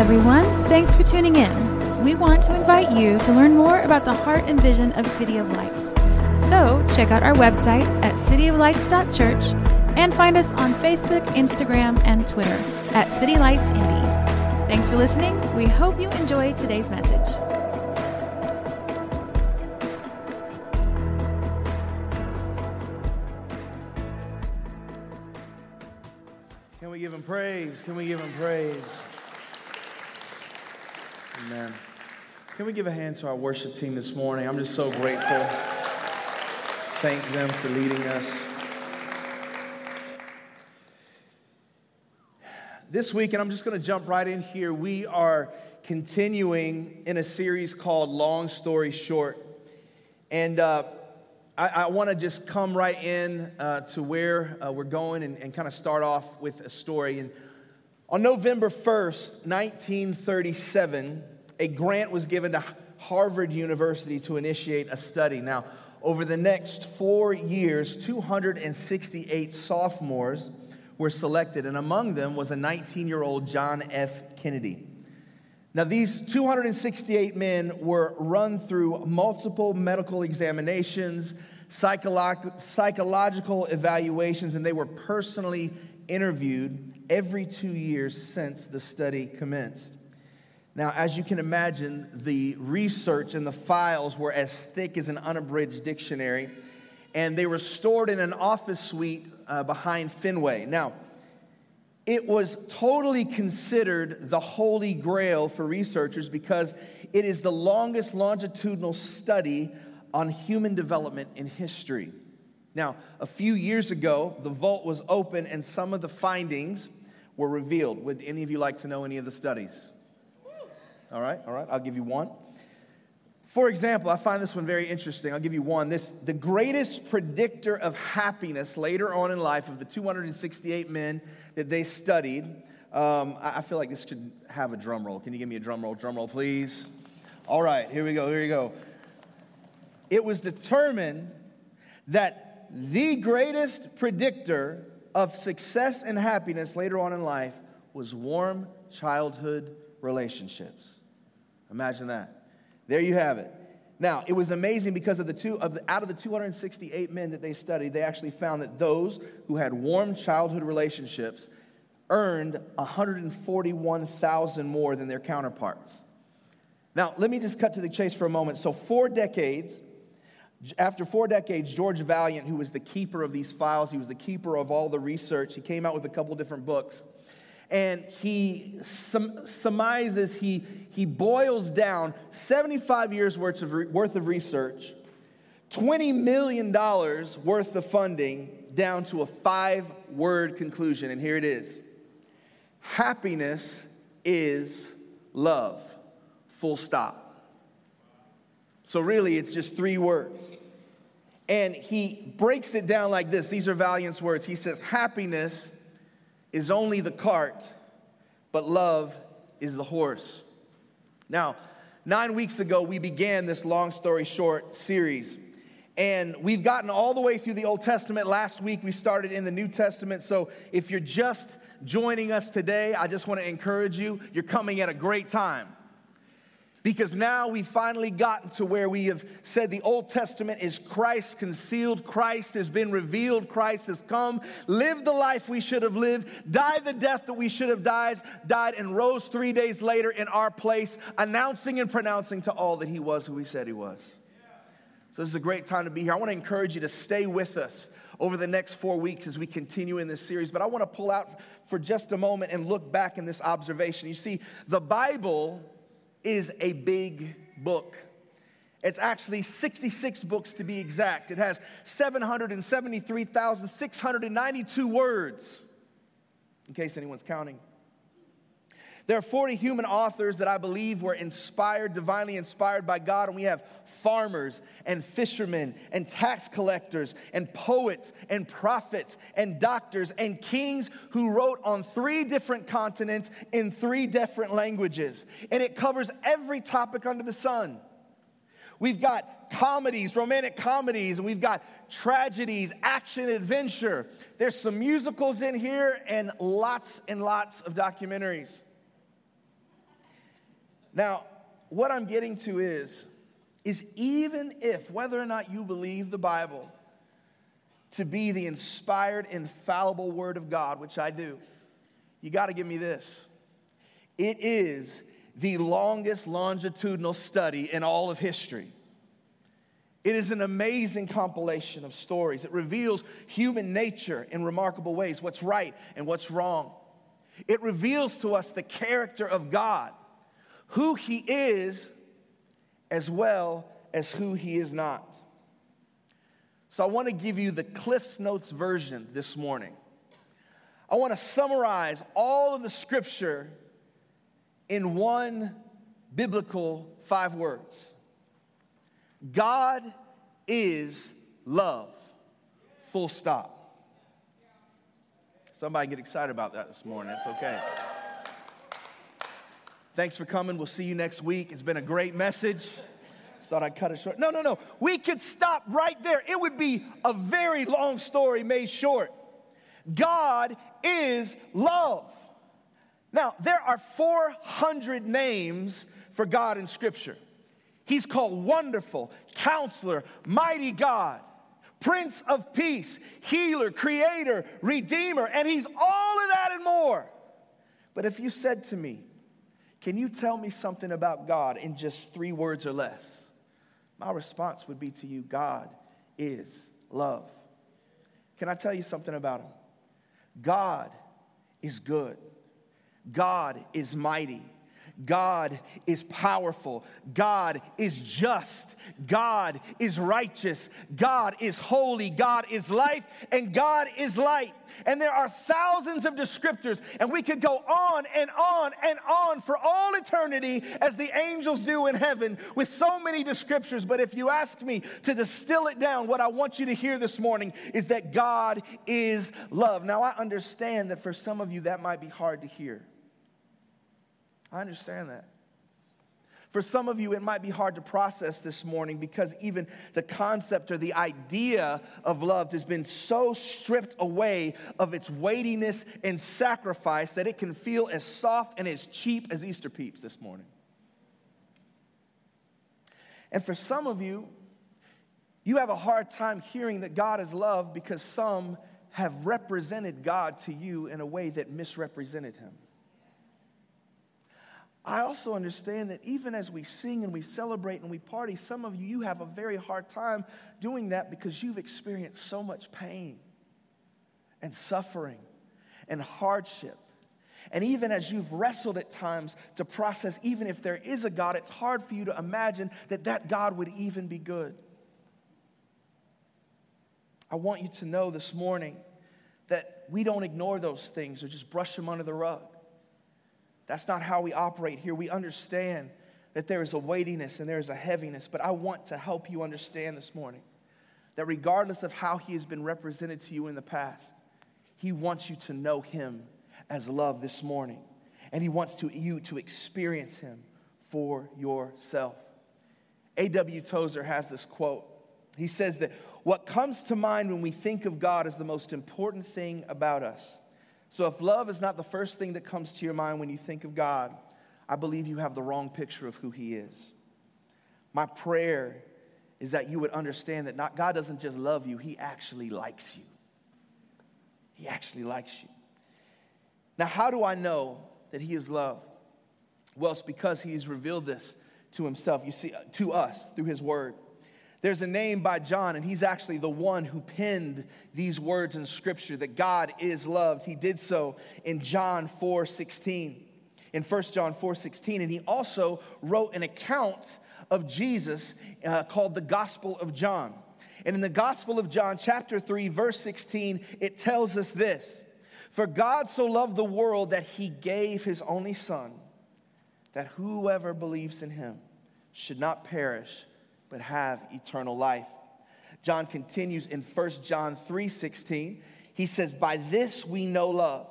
everyone. Thanks for tuning in. We want to invite you to learn more about the heart and vision of City of Lights. So, check out our website at cityoflights.church and find us on Facebook, Instagram, and Twitter at City Lights. Thanks for listening. We hope you enjoy today's message. Can we give him praise? Can we give him praise? Amen. Can we give a hand to our worship team this morning? I'm just so grateful. Thank them for leading us. This week, and I'm just going to jump right in here, we are continuing in a series called Long Story Short. And uh, I, I want to just come right in uh, to where uh, we're going and, and kind of start off with a story. And on November 1st, 1937, a grant was given to Harvard University to initiate a study. Now, over the next four years, 268 sophomores were selected, and among them was a 19 year old John F. Kennedy. Now, these 268 men were run through multiple medical examinations, psycholo- psychological evaluations, and they were personally interviewed every two years since the study commenced. Now, as you can imagine, the research and the files were as thick as an unabridged dictionary and they were stored in an office suite uh, behind Fenway. Now, it was totally considered the holy grail for researchers because it is the longest longitudinal study on human development in history. Now, a few years ago, the vault was open and some of the findings were revealed. Would any of you like to know any of the studies? All right, all right, I'll give you one. For example, I find this one very interesting. I'll give you one. This the greatest predictor of happiness later on in life of the 268 men that they studied. Um, I feel like this should have a drum roll. Can you give me a drum roll? Drum roll, please. All right, here we go. Here we go. It was determined that the greatest predictor of success and happiness later on in life was warm childhood relationships. Imagine that. There you have it. Now, it was amazing because of the two of the, out of the 268 men that they studied, they actually found that those who had warm childhood relationships earned 141,000 more than their counterparts. Now, let me just cut to the chase for a moment. So, four decades after four decades, George Vaillant, who was the keeper of these files, he was the keeper of all the research, he came out with a couple different books and he sum, surmises, he, he boils down 75 years worth of, worth of research, $20 million worth of funding down to a five word conclusion. And here it is Happiness is love, full stop. So, really, it's just three words. And he breaks it down like this. These are Vaillant's words. He says, Happiness is only the cart, but love is the horse. Now, nine weeks ago, we began this long story short series. And we've gotten all the way through the Old Testament. Last week, we started in the New Testament. So if you're just joining us today, I just want to encourage you, you're coming at a great time. Because now we've finally gotten to where we have said the Old Testament is Christ concealed, Christ has been revealed, Christ has come, lived the life we should have lived, died the death that we should have died, died, and rose three days later in our place, announcing and pronouncing to all that he was who he said he was. So, this is a great time to be here. I want to encourage you to stay with us over the next four weeks as we continue in this series. But I want to pull out for just a moment and look back in this observation. You see, the Bible is a big book. It's actually 66 books to be exact. It has 773,692 words, in case anyone's counting. There are 40 human authors that I believe were inspired, divinely inspired by God, and we have farmers and fishermen and tax collectors and poets and prophets and doctors and kings who wrote on three different continents in three different languages. And it covers every topic under the sun. We've got comedies, romantic comedies, and we've got tragedies, action, adventure. There's some musicals in here and lots and lots of documentaries. Now, what I'm getting to is, is even if, whether or not you believe the Bible to be the inspired, infallible Word of God, which I do, you got to give me this. It is the longest longitudinal study in all of history. It is an amazing compilation of stories. It reveals human nature in remarkable ways what's right and what's wrong. It reveals to us the character of God, who He is, as well as who He is not. So I want to give you the Cliff's Notes version this morning. I want to summarize all of the scripture in one biblical five words God is love. Full stop. Somebody get excited about that this morning. That's okay. Thanks for coming. We'll see you next week. It's been a great message. Thought I'd cut it short. No, no, no. We could stop right there. It would be a very long story made short. God is love. Now, there are 400 names for God in Scripture. He's called Wonderful, Counselor, Mighty God, Prince of Peace, Healer, Creator, Redeemer, and He's all of that and more. But if you said to me, Can you tell me something about God in just three words or less? My response would be to you God is love. Can I tell you something about Him? God is good. God is mighty. God is powerful. God is just. God is righteous. God is holy. God is life. And God is light. And there are thousands of descriptors, and we could go on and on and on for all eternity as the angels do in heaven with so many descriptors. But if you ask me to distill it down, what I want you to hear this morning is that God is love. Now, I understand that for some of you that might be hard to hear. I understand that. For some of you, it might be hard to process this morning because even the concept or the idea of love has been so stripped away of its weightiness and sacrifice that it can feel as soft and as cheap as Easter peeps this morning. And for some of you, you have a hard time hearing that God is love because some have represented God to you in a way that misrepresented him. I also understand that even as we sing and we celebrate and we party, some of you, you have a very hard time doing that because you've experienced so much pain and suffering and hardship. And even as you've wrestled at times to process, even if there is a God, it's hard for you to imagine that that God would even be good. I want you to know this morning that we don't ignore those things or just brush them under the rug. That's not how we operate here. We understand that there is a weightiness and there is a heaviness, but I want to help you understand this morning that regardless of how he has been represented to you in the past, he wants you to know him as love this morning. And he wants to, you to experience him for yourself. A.W. Tozer has this quote. He says that what comes to mind when we think of God is the most important thing about us. So if love is not the first thing that comes to your mind when you think of God, I believe you have the wrong picture of who He is. My prayer is that you would understand that not, God doesn't just love you, He actually likes you. He actually likes you. Now, how do I know that He is love? Well, it's because He's revealed this to Himself, you see, to us through His Word. There's a name by John, and he's actually the one who penned these words in Scripture that God is loved. He did so in John 4 16, in 1 John 4 16, and he also wrote an account of Jesus uh, called the Gospel of John. And in the Gospel of John, chapter 3, verse 16, it tells us this For God so loved the world that he gave his only Son, that whoever believes in him should not perish but have eternal life. John continues in 1 John 3:16. He says, "By this we know love,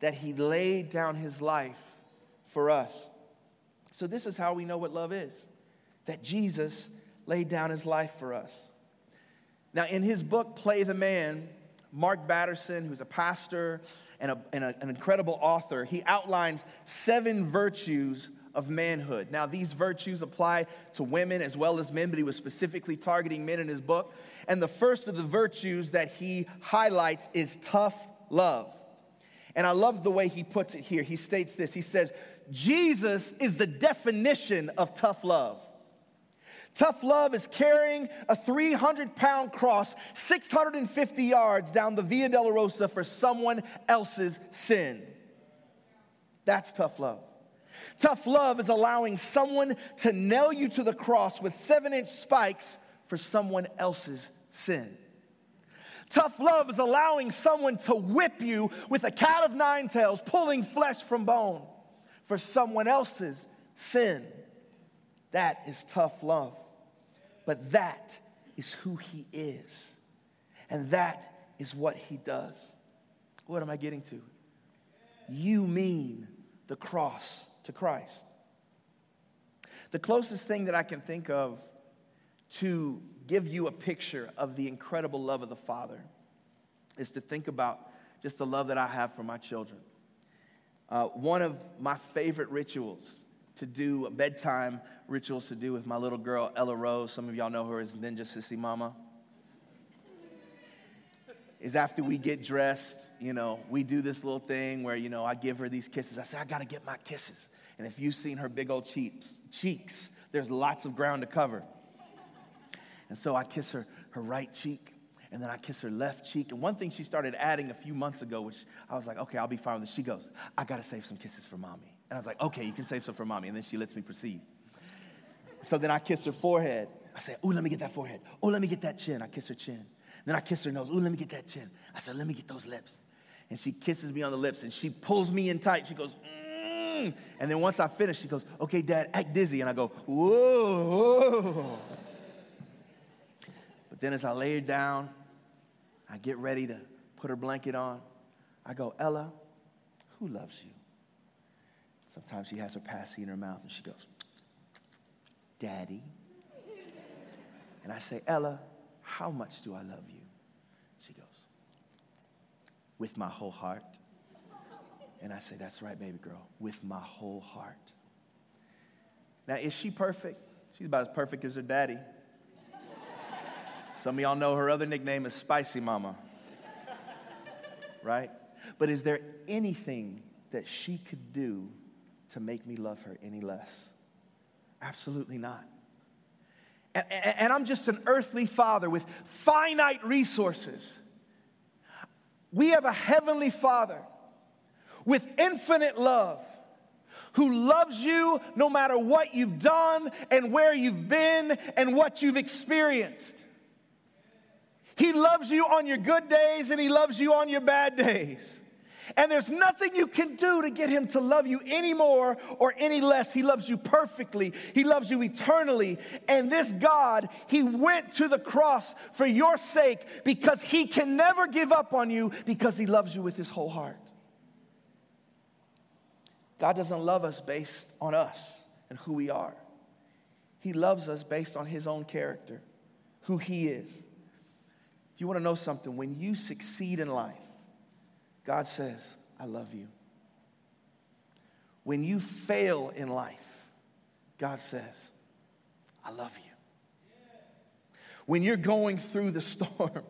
that he laid down his life for us." So this is how we know what love is. That Jesus laid down his life for us. Now, in his book, Play the Man, Mark Batterson, who's a pastor and, a, and a, an incredible author, he outlines seven virtues of manhood. Now, these virtues apply to women as well as men, but he was specifically targeting men in his book. And the first of the virtues that he highlights is tough love. And I love the way he puts it here. He states this He says, Jesus is the definition of tough love. Tough love is carrying a 300 pound cross 650 yards down the Via Dolorosa for someone else's sin. That's tough love. Tough love is allowing someone to nail you to the cross with seven inch spikes for someone else's sin. Tough love is allowing someone to whip you with a cat of nine tails, pulling flesh from bone for someone else's sin. That is tough love. But that is who he is. And that is what he does. What am I getting to? You mean the cross to Christ. The closest thing that I can think of to give you a picture of the incredible love of the Father is to think about just the love that I have for my children. Uh, one of my favorite rituals to do, bedtime rituals to do with my little girl, Ella Rose, some of y'all know her as Ninja Sissy Mama, is after we get dressed, you know, we do this little thing where, you know, I give her these kisses. I say, I gotta get my kisses. And if you've seen her big old cheeks, cheeks, there's lots of ground to cover. And so I kiss her, her right cheek, and then I kiss her left cheek. And one thing she started adding a few months ago, which I was like, okay, I'll be fine with this. She goes, I gotta save some kisses for mommy. And I was like, okay, you can save some for mommy. And then she lets me proceed. So then I kiss her forehead. I say, ooh, let me get that forehead. Oh, let me get that chin. I kiss her chin. Then I kiss her nose. Ooh, let me get that chin. I said, let me get those lips. And she kisses me on the lips and she pulls me in tight. She goes, mm. Hmm. And then once I finish, she goes, okay, dad, act dizzy. And I go, whoa. But then as I lay her down, I get ready to put her blanket on. I go, Ella, who loves you? Sometimes she has her passy in her mouth and she goes, Daddy. And I say, Ella, how much do I love you? She goes, With my whole heart. And I say, That's right, baby girl, with my whole heart. Now, is she perfect? She's about as perfect as her daddy. Some of y'all know her other nickname is Spicy Mama. Right? But is there anything that she could do to make me love her any less? Absolutely not. And, and, and, I'm just an earthly father with finite resources. We have a heavenly father with infinite love who loves you no matter what you've done and where you've been and what you've experienced. He loves you on your good days and he loves you on your bad days. And there's nothing you can do to get him to love you any more or any less. He loves you perfectly, he loves you eternally. And this God, he went to the cross for your sake because he can never give up on you because he loves you with his whole heart. God doesn't love us based on us and who we are. He loves us based on his own character, who he is. Do you want to know something? When you succeed in life, God says, I love you. When you fail in life, God says, I love you. When you're going through the storm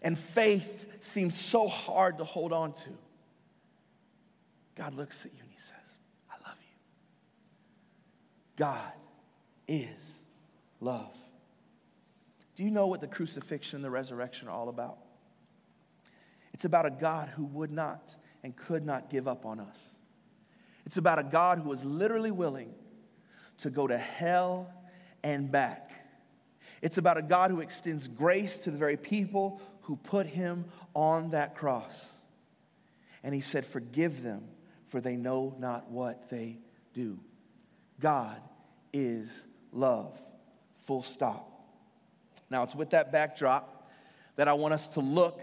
and faith seems so hard to hold on to, God looks at you and He says, I love you. God is love. Do you know what the crucifixion and the resurrection are all about? It's about a God who would not and could not give up on us. It's about a God who was literally willing to go to hell and back. It's about a God who extends grace to the very people who put him on that cross. And he said, Forgive them, for they know not what they do. God is love. Full stop. Now, it's with that backdrop that I want us to look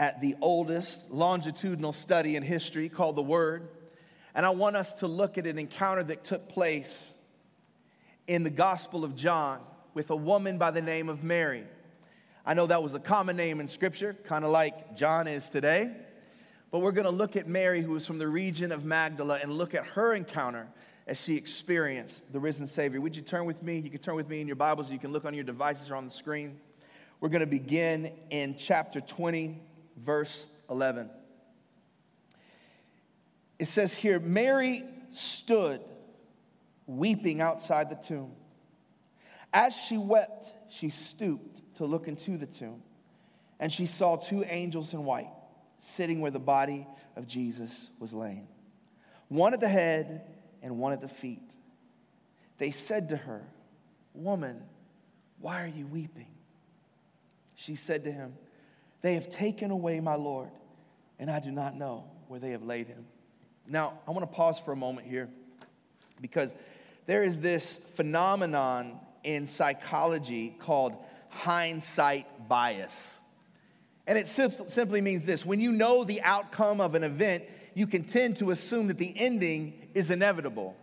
at the oldest longitudinal study in history called the Word. And I want us to look at an encounter that took place in the Gospel of John with a woman by the name of Mary. I know that was a common name in Scripture, kind of like John is today. But we're going to look at Mary, who was from the region of Magdala, and look at her encounter as she experienced the risen Savior. Would you turn with me? You can turn with me in your Bibles. You can look on your devices or on the screen. We're going to begin in chapter 20, verse 11. It says here Mary stood weeping outside the tomb. As she wept, she stooped to look into the tomb, and she saw two angels in white sitting where the body of Jesus was laying, one at the head and one at the feet. They said to her, Woman, why are you weeping? She said to him, They have taken away my Lord, and I do not know where they have laid him. Now, I want to pause for a moment here because there is this phenomenon in psychology called hindsight bias. And it simply means this when you know the outcome of an event, you can tend to assume that the ending is inevitable.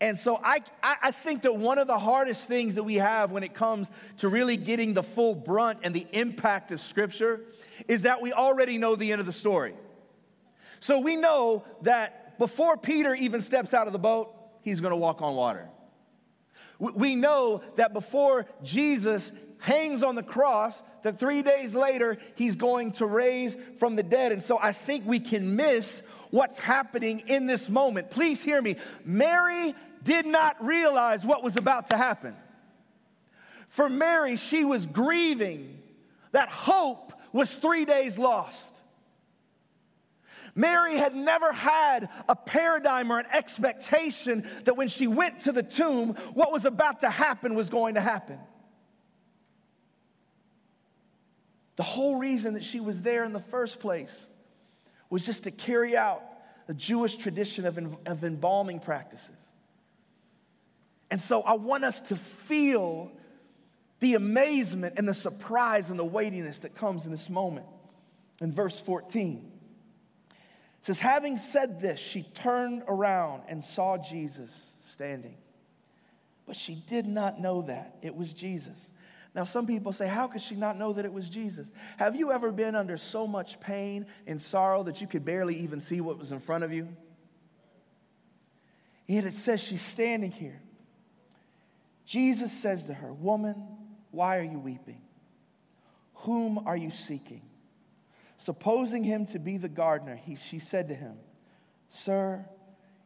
And so I, I think that one of the hardest things that we have when it comes to really getting the full brunt and the impact of Scripture is that we already know the end of the story. So we know that before Peter even steps out of the boat, he's gonna walk on water. We know that before Jesus hangs on the cross, that three days later, he's going to raise from the dead. And so I think we can miss what's happening in this moment. Please hear me. Mary did not realize what was about to happen. For Mary, she was grieving that hope was three days lost. Mary had never had a paradigm or an expectation that when she went to the tomb, what was about to happen was going to happen. The whole reason that she was there in the first place was just to carry out the Jewish tradition of, of embalming practices. And so I want us to feel the amazement and the surprise and the weightiness that comes in this moment. In verse 14, it says, Having said this, she turned around and saw Jesus standing. But she did not know that it was Jesus. Now, some people say, How could she not know that it was Jesus? Have you ever been under so much pain and sorrow that you could barely even see what was in front of you? Yet it says she's standing here. Jesus says to her, Woman, why are you weeping? Whom are you seeking? Supposing him to be the gardener, he, she said to him, Sir,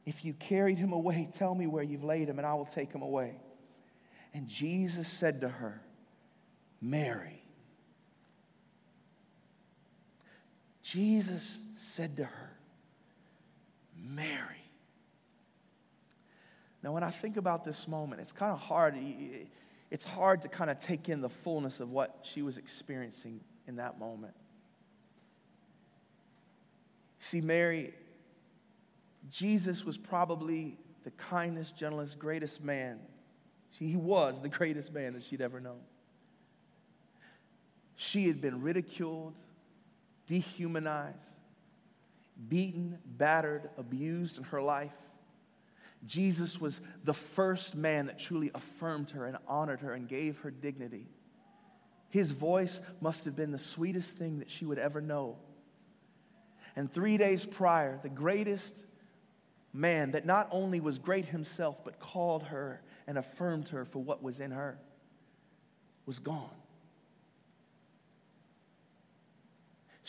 if you carried him away, tell me where you've laid him, and I will take him away. And Jesus said to her, Mary. Jesus said to her, Mary. Now, when I think about this moment, it's kind of hard. It's hard to kind of take in the fullness of what she was experiencing in that moment. See, Mary, Jesus was probably the kindest, gentlest, greatest man. He was the greatest man that she'd ever known. She had been ridiculed, dehumanized, beaten, battered, abused in her life. Jesus was the first man that truly affirmed her and honored her and gave her dignity. His voice must have been the sweetest thing that she would ever know. And three days prior, the greatest man that not only was great himself, but called her and affirmed her for what was in her, was gone.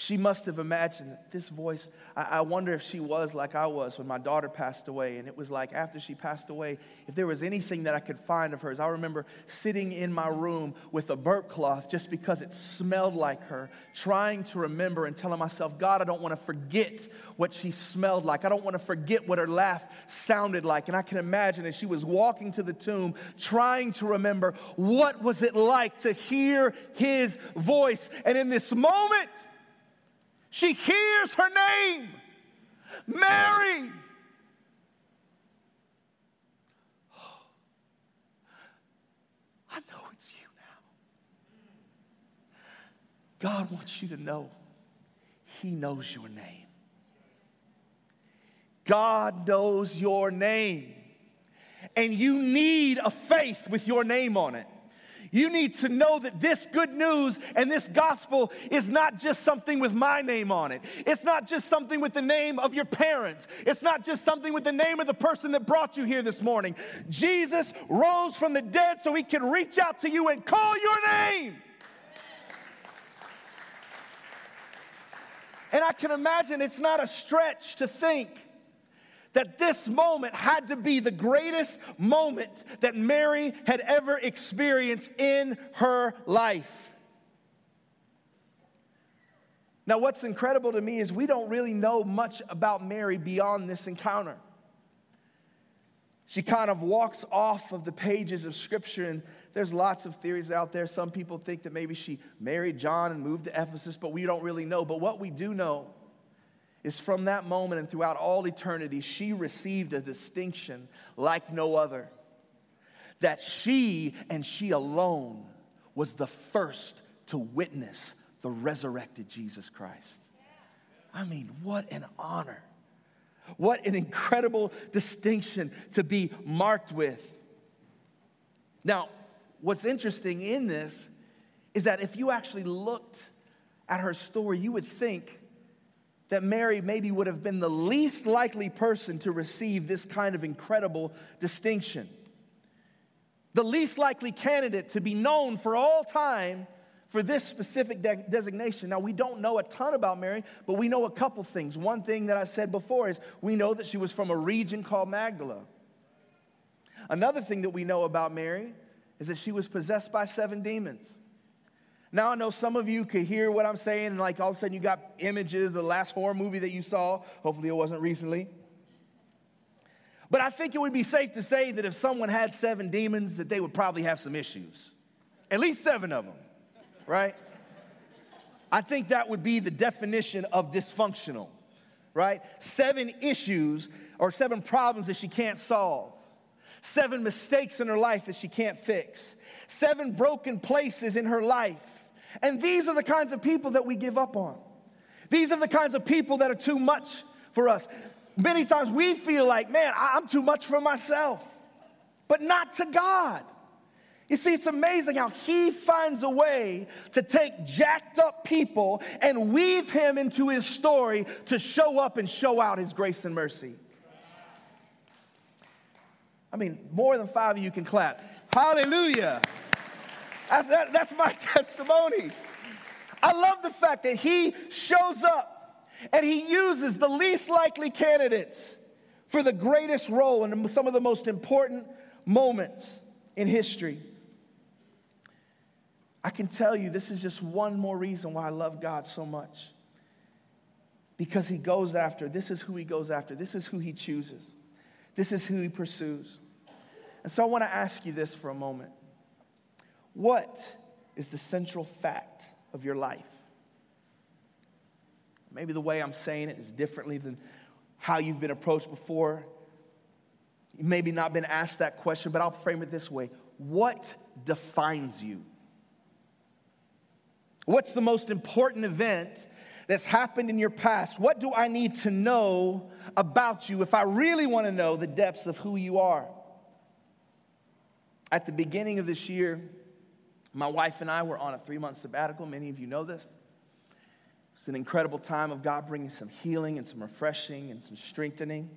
She must have imagined that this voice, I, I, wonder if she was like I was when my daughter passed away. And it was like after she passed away, if there was anything that I could find of hers, I remember sitting in my room with a burnt cloth just because it smelled like her, trying to remember and telling myself, God, I don't want to forget what she smelled like. I don't want to forget what her laugh sounded like. And I can imagine as she was walking to the tomb, trying to remember what was it like to hear his voice. And in this moment, she hears her name, Mary. I know it's you now. God wants you to know He knows your name. God knows your name. And you need a faith with your name on it. You need to know that this good news and this gospel is not just something with my name on it. It's not just something with the name of your parents. It's not just something with the name of the person that brought you here this morning. Jesus rose from the dead so he can reach out to you and call your name. And I can imagine it's not a stretch to think that this moment had to be the greatest moment that Mary had ever experienced in her life. Now, what's incredible to me is we don't really know much about Mary beyond this encounter. She kind of walks off of the pages of Scripture, and there's lots of theories out there. Some people think that maybe she married John and moved to Ephesus, but we don't really know. But what we do know is from that moment and throughout all eternity, she received a distinction like no other. That she and she alone was the first to witness the resurrected Jesus Christ. I mean, what an honor. What an incredible distinction to be marked with. Now, what's interesting in this is that if you actually looked at her story, you would think that Mary maybe would have been the least likely person to receive this kind of incredible distinction. The least likely candidate to be known for all time for this specific de- designation. Now, we don't know a ton about Mary, but we know a couple things. One thing that I said before is we know that she was from a region called Magdala. Another thing that we know about Mary is that she was possessed by seven demons. Now I know some of you could hear what I'm saying, and like all of a sudden you got images, the last horror movie that you saw. Hopefully it wasn't recently. But I think it would be safe to say that if someone had seven demons, that they would probably have some issues. At least seven of them, right? I think that would be the definition of dysfunctional, right? Seven issues or seven problems that she can't solve, seven mistakes in her life that she can't fix, seven broken places in her life and these are the kinds of people that we give up on. These are the kinds of people that are too much for us. Many times we feel like, man, I'm too much for myself, but not to God. You see, it's amazing how He finds a way to take jacked up people and weave Him into His story to show up and show out His grace and mercy. I mean, more than five of you can clap. Hallelujah. That's, that, that's my testimony. I love the fact that he shows up and he uses the least likely candidates for the greatest role in some of the most important moments in history. I can tell you this is just one more reason why I love God so much. Because he goes after, this is who he goes after, this is who he chooses, this is who he pursues. And so I want to ask you this for a moment. What is the central fact of your life? Maybe the way I'm saying it is differently than how you've been approached before. You've maybe not been asked that question, but I'll frame it this way What defines you? What's the most important event that's happened in your past? What do I need to know about you if I really want to know the depths of who you are? At the beginning of this year, my wife and I were on a three month sabbatical. Many of you know this. It's an incredible time of God bringing some healing and some refreshing and some strengthening.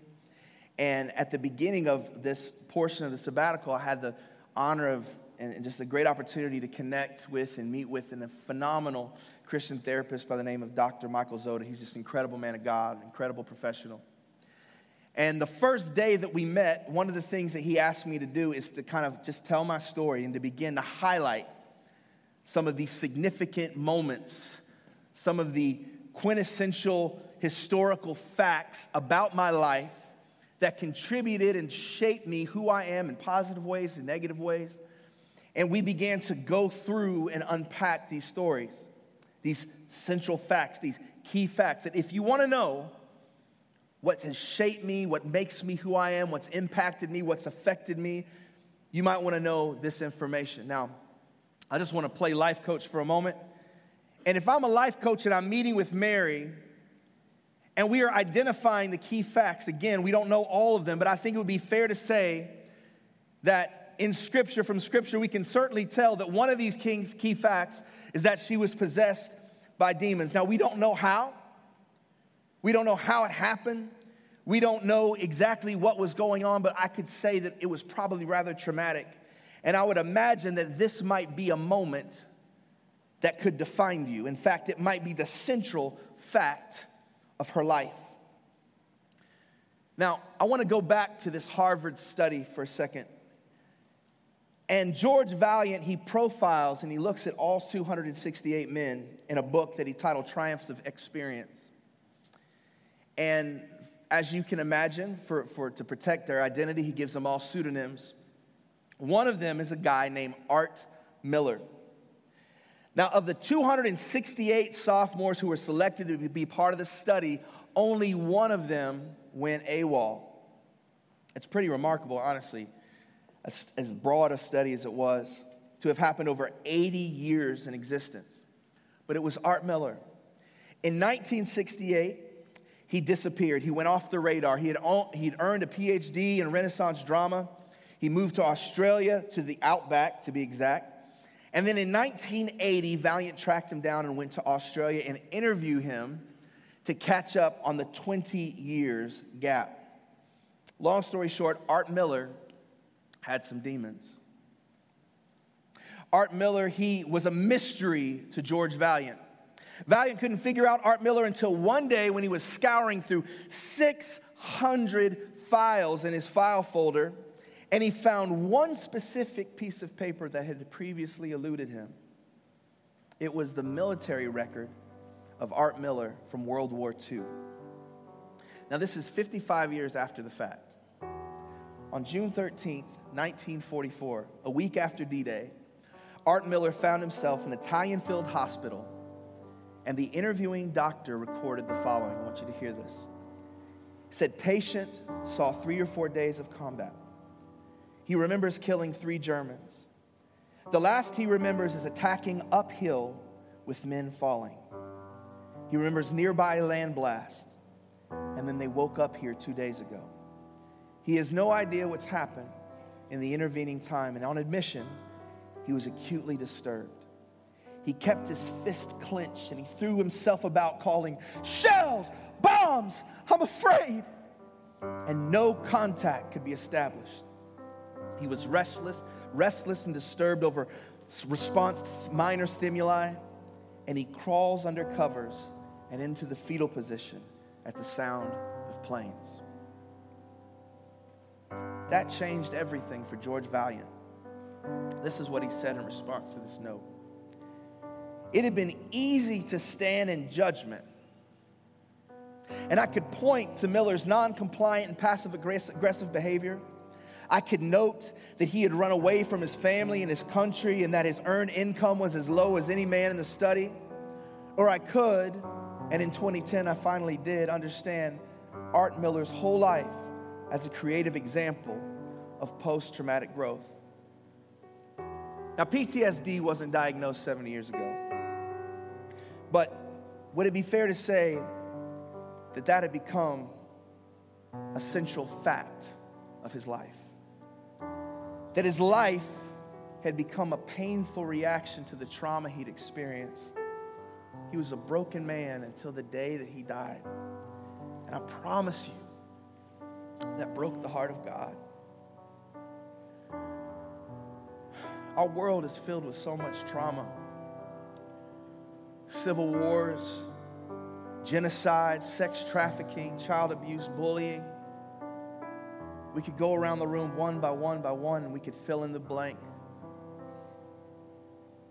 And at the beginning of this portion of the sabbatical, I had the honor of and just a great opportunity to connect with and meet with a phenomenal Christian therapist by the name of Dr. Michael Zoda. He's just an incredible man of God, incredible professional. And the first day that we met, one of the things that he asked me to do is to kind of just tell my story and to begin to highlight some of these significant moments, some of the quintessential historical facts about my life that contributed and shaped me who I am in positive ways and negative ways. And we began to go through and unpack these stories, these central facts, these key facts that if you want to know what has shaped me, what makes me who I am, what's impacted me, what's affected me, you might want to know this information. Now, I just want to play life coach for a moment. And if I'm a life coach and I'm meeting with Mary, and we are identifying the key facts, again, we don't know all of them, but I think it would be fair to say that in Scripture, from Scripture, we can certainly tell that one of these key, facts is that she was possessed by demons. Now, we don't know how. We don't know how it happened. We don't know exactly what was going on, but I could say that it was probably rather traumatic. And I would imagine that this might be a moment that could define you. In fact, it might be the central fact of her life. Now, I want to go back to this Harvard study for a second. And George Vaillant, he profiles and he looks at all 268 men in a book that he titled Triumphs of Experience. And as you can imagine, for, for to protect their identity, he gives them all pseudonyms. One of them is a guy named Art Miller. Now, of the 268 sophomores who were selected to be part of the study, only one of them went AWOL. It's pretty remarkable, honestly, as, as broad a study as it was, to have happened over 80 years in existence. But it was Art Miller. In 1968, he disappeared. He went off the radar. He had, he'd earned a PhD in Renaissance drama. He moved to Australia, to the outback to be exact. And then in 1980, Vaillant tracked him down and went to Australia and interviewed him to catch up on the 20 years gap. Long story short, Art Miller had some demons. Art Miller, he was a mystery to George Vaillant. Vaillant couldn't figure out Art Miller until one day when he was scouring through 600 files in his file folder and he found one specific piece of paper that had previously eluded him. It was the military record of Art Miller from World War II. Now, this is 55 years after the fact. On June 13th, 1944, a week after D Day, Art Miller found himself in an Italian filled hospital and the interviewing doctor recorded the following. I want you to hear this. He said, Patient saw three or four days of combat. He remembers killing three Germans. The last he remembers is attacking uphill with men falling. He remembers nearby land blast, and then they woke up here two days ago. He has no idea what's happened in the intervening time, and on admission, he was acutely disturbed he kept his fist clenched and he threw himself about, calling, Shells, bombs, I'm afraid. And no contact could be established. He was restless, restless and disturbed over response to minor stimuli, and he crawls under covers and into the fetal position at the sound of planes. That changed everything for George Vaillant. This is what he said in response to this note. It had been easy to stand in judgment. And I could point to Miller's non compliant and passive aggressive behavior. I could note that he had run away from his family and his country and that his earned income was as low as any man in the study. Or I could, and in 2010 I finally did, understand Art Miller's whole life as a creative example of post traumatic growth. Now, PTSD wasn't diagnosed 70 years ago. But would it be fair to say that that had become a central fact of his life? That his life had become a painful reaction to the trauma he'd experienced. He was a broken man until the day that he died. And I promise you, that broke the heart of God. Our world is filled with so much trauma civil wars, genocide, sex trafficking, child abuse, bullying. We could go around the room one by one by one and we could fill in the blank.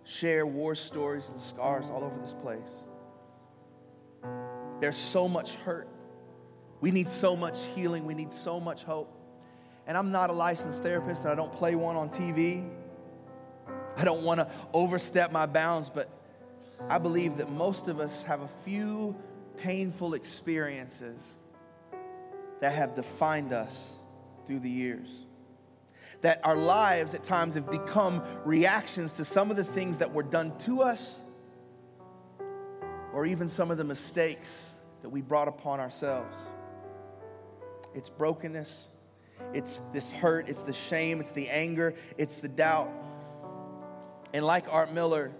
Share war stories and scars all over this place. There's so much hurt. We need so much healing. We need so much hope. And I'm not a licensed therapist and I don't play one on TV. I don't want to overstep my bounds, but I believe that most of us have a few painful experiences that have defined us through the years. That our lives at times have become reactions to some of the things that were done to us, or even some of the mistakes that we brought upon ourselves. It's brokenness, it's this hurt, it's the shame, it's the anger, it's the doubt. And like Art Miller,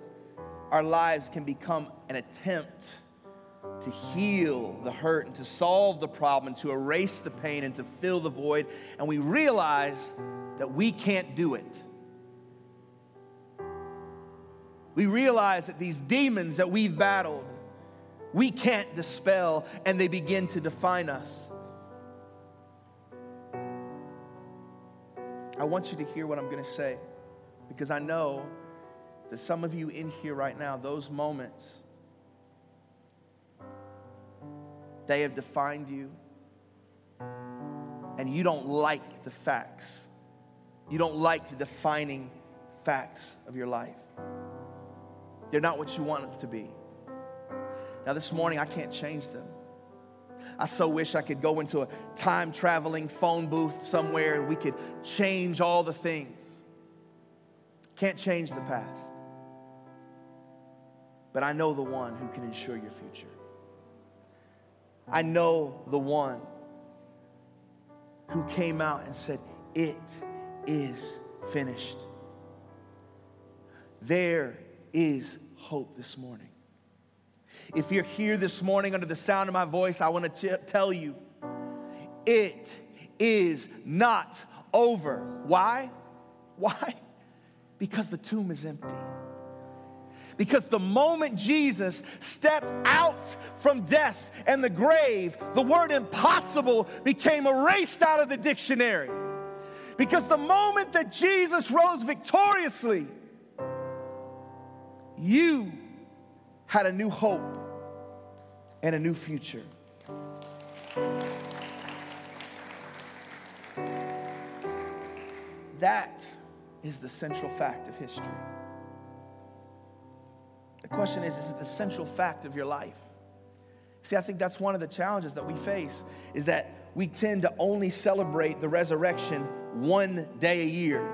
our lives can become an attempt to heal the hurt and to solve the problem to erase the pain and to fill the void. And we realize that we can't do it. We realize that these demons that we've battled, we can't dispel, and they begin to define us. I want you to hear what I'm going to say because I know that some of you in here right now, those moments, they have defined you, and you don't like the facts. You don't like the defining facts of your life. They're not what you want them to be. Now, this morning, I can't change them. I so wish I could go into a time traveling phone booth somewhere and we could change all the things. Can't change the past. But I know the one who can ensure your future. I know the one who came out and said, It is finished. There is hope this morning. If you're here this morning under the sound of my voice, I want to tell you it is not over. Why? Why? Because the tomb is empty. Because the moment Jesus stepped out from death and the grave, the word impossible became erased out of the dictionary. Because the moment that Jesus rose victoriously, you had a new hope and a new future. That is the central fact of history. The question is, is it the central fact of your life? See, I think that's one of the challenges that we face is that we tend to only celebrate the resurrection one day a year.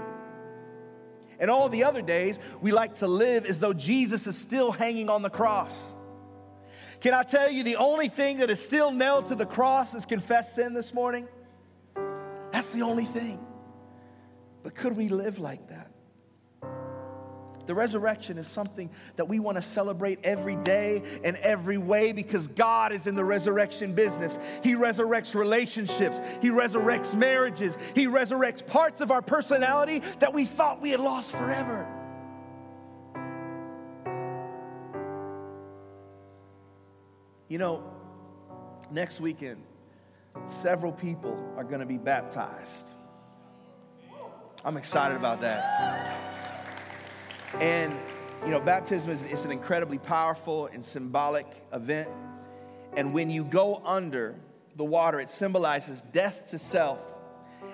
And all the other days, we like to live as though Jesus is still hanging on the cross. Can I tell you the only thing that is still nailed to the cross is confessed sin this morning? That's the only thing. But could we live like that? The resurrection is something that we want to celebrate every day and every way because God is in the resurrection business. He resurrects relationships, He resurrects marriages, He resurrects parts of our personality that we thought we had lost forever. You know, next weekend, several people are going to be baptized. I'm excited about that. And, you know, baptism is, an incredibly powerful and symbolic event. And when you go under the water, it symbolizes death to self.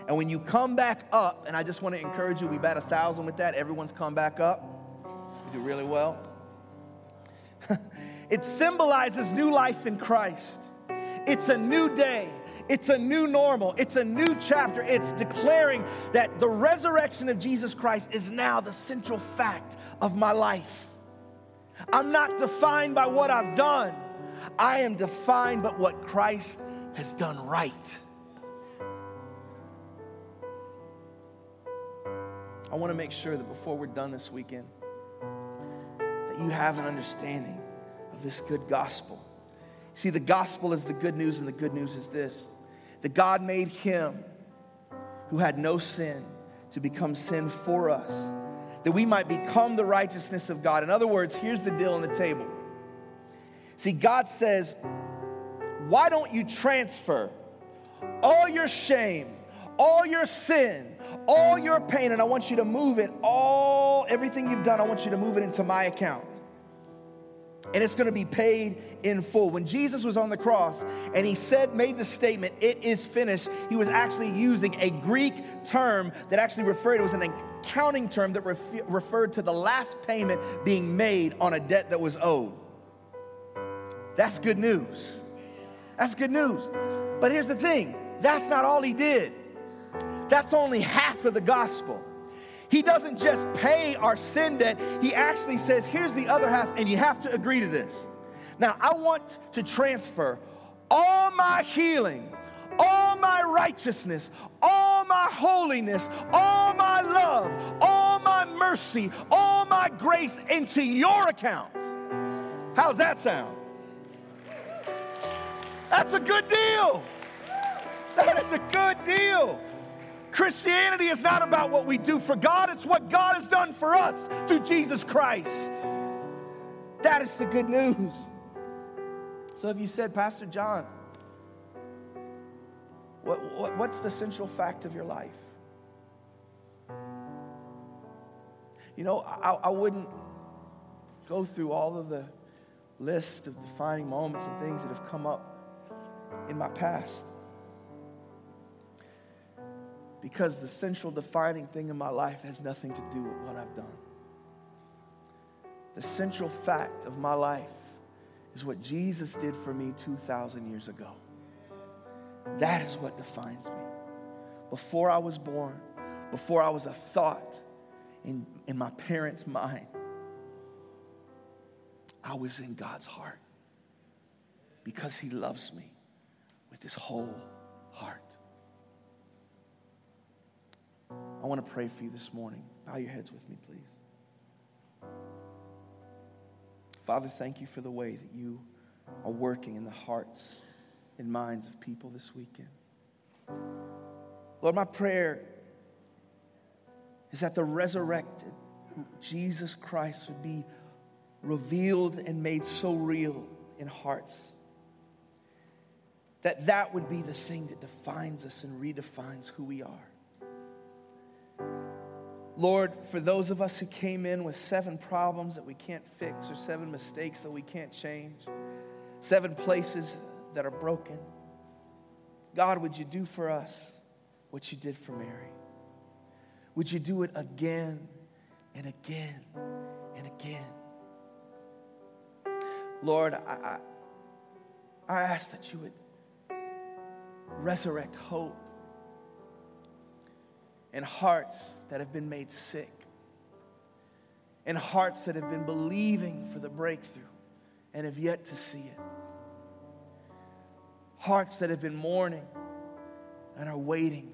And when you come back up, and I just want to encourage you, we bat a thousand with that. Everyone's come back up. You do really well. it symbolizes new life in Christ. It's a new day. It's a new normal. It's a new chapter. It's declaring that the resurrection of Jesus Christ is now the central fact of my life. I'm not defined by what I've done, I am defined by what Christ has done right. I want to make sure that before we're done this weekend, that you have an understanding of this good gospel. See, the gospel is the good news, and the good news is this that God made him who had no sin to become sin for us, that we might become the righteousness of God. In other words, here's the deal on the table. See, God says, why don't you transfer all your shame, all your sin, all your pain, and I want you to move it, all, everything you've done, I want you to move it into my account and it's going to be paid in full. When Jesus was on the cross and he said, made the statement, it is finished, he was actually using a Greek term that actually referred, it was an accounting term that ref- referred to the last payment being made on a debt that was owed. That's good news. That's good news. But here's the thing that's not all he did, that's only half of the gospel. He doesn't just pay our sin debt, He actually says, here's the other half, and you have to agree to this. Now, I want to transfer all my healing, all my righteousness, all my holiness, all my love, all my mercy, all my grace into your account. How's that sound? That's a good deal. That is a good deal. Christianity is not about what we do for God, it's what God has done for us through Jesus Christ. That is the good news. So if you said, Pastor John, what, what, what's the central fact of your life? You know, I, I wouldn't go through all of the list of defining moments and things that have come up in my past. Because the central defining thing in my life has nothing to do with what I've done. The central fact of my life is what Jesus did for me 2,000 years ago. That is what defines me. Before I was born, before I was a thought in, in my parents' mind, I was in God's heart because He loves me with His whole heart. I want to pray for you this morning. Bow your heads with me, please. Father, thank you for the way that you are working in the hearts and minds of people this weekend. Lord, my prayer is that the resurrected Jesus Christ would be revealed and made so real in hearts that that would be the thing that defines us and redefines who we are. Lord, for those of us who came in with seven problems that we can't fix or seven mistakes that we can't change, seven places that are broken, God, would you do for us what you did for Mary? Would you do it again and again and again? Lord, I, I, I ask that you would resurrect hope in hearts that have been made sick, and hearts that have been believing for the breakthrough and have yet to see it, hearts that have been mourning and are waiting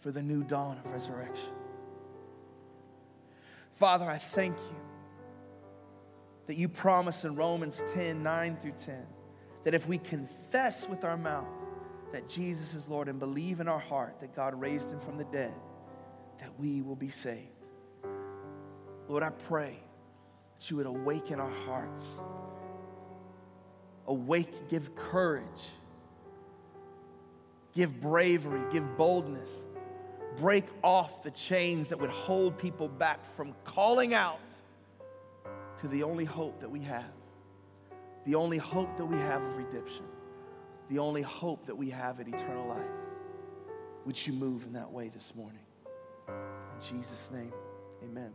for the new dawn of resurrection. Father, I thank you that you promise in Romans 10 9 through 10 that if we confess with our mouth that Jesus is Lord and believe in our heart that God raised him from the dead, that we will be saved. Lord, I pray that you would awaken our hearts. Awake, give courage, give bravery, give boldness. Break off the chains that would hold people back from calling out to the only hope that we have, the only hope that we have of redemption, the only hope that we have at eternal life. Would you move in that way this morning? In Jesus' name, amen.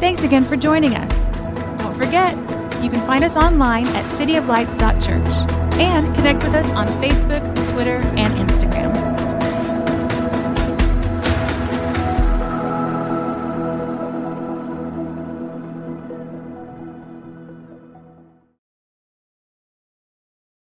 Thanks again for joining us. Don't forget, you can find us online at cityoflights.church and connect with us on Facebook, Twitter, and Instagram.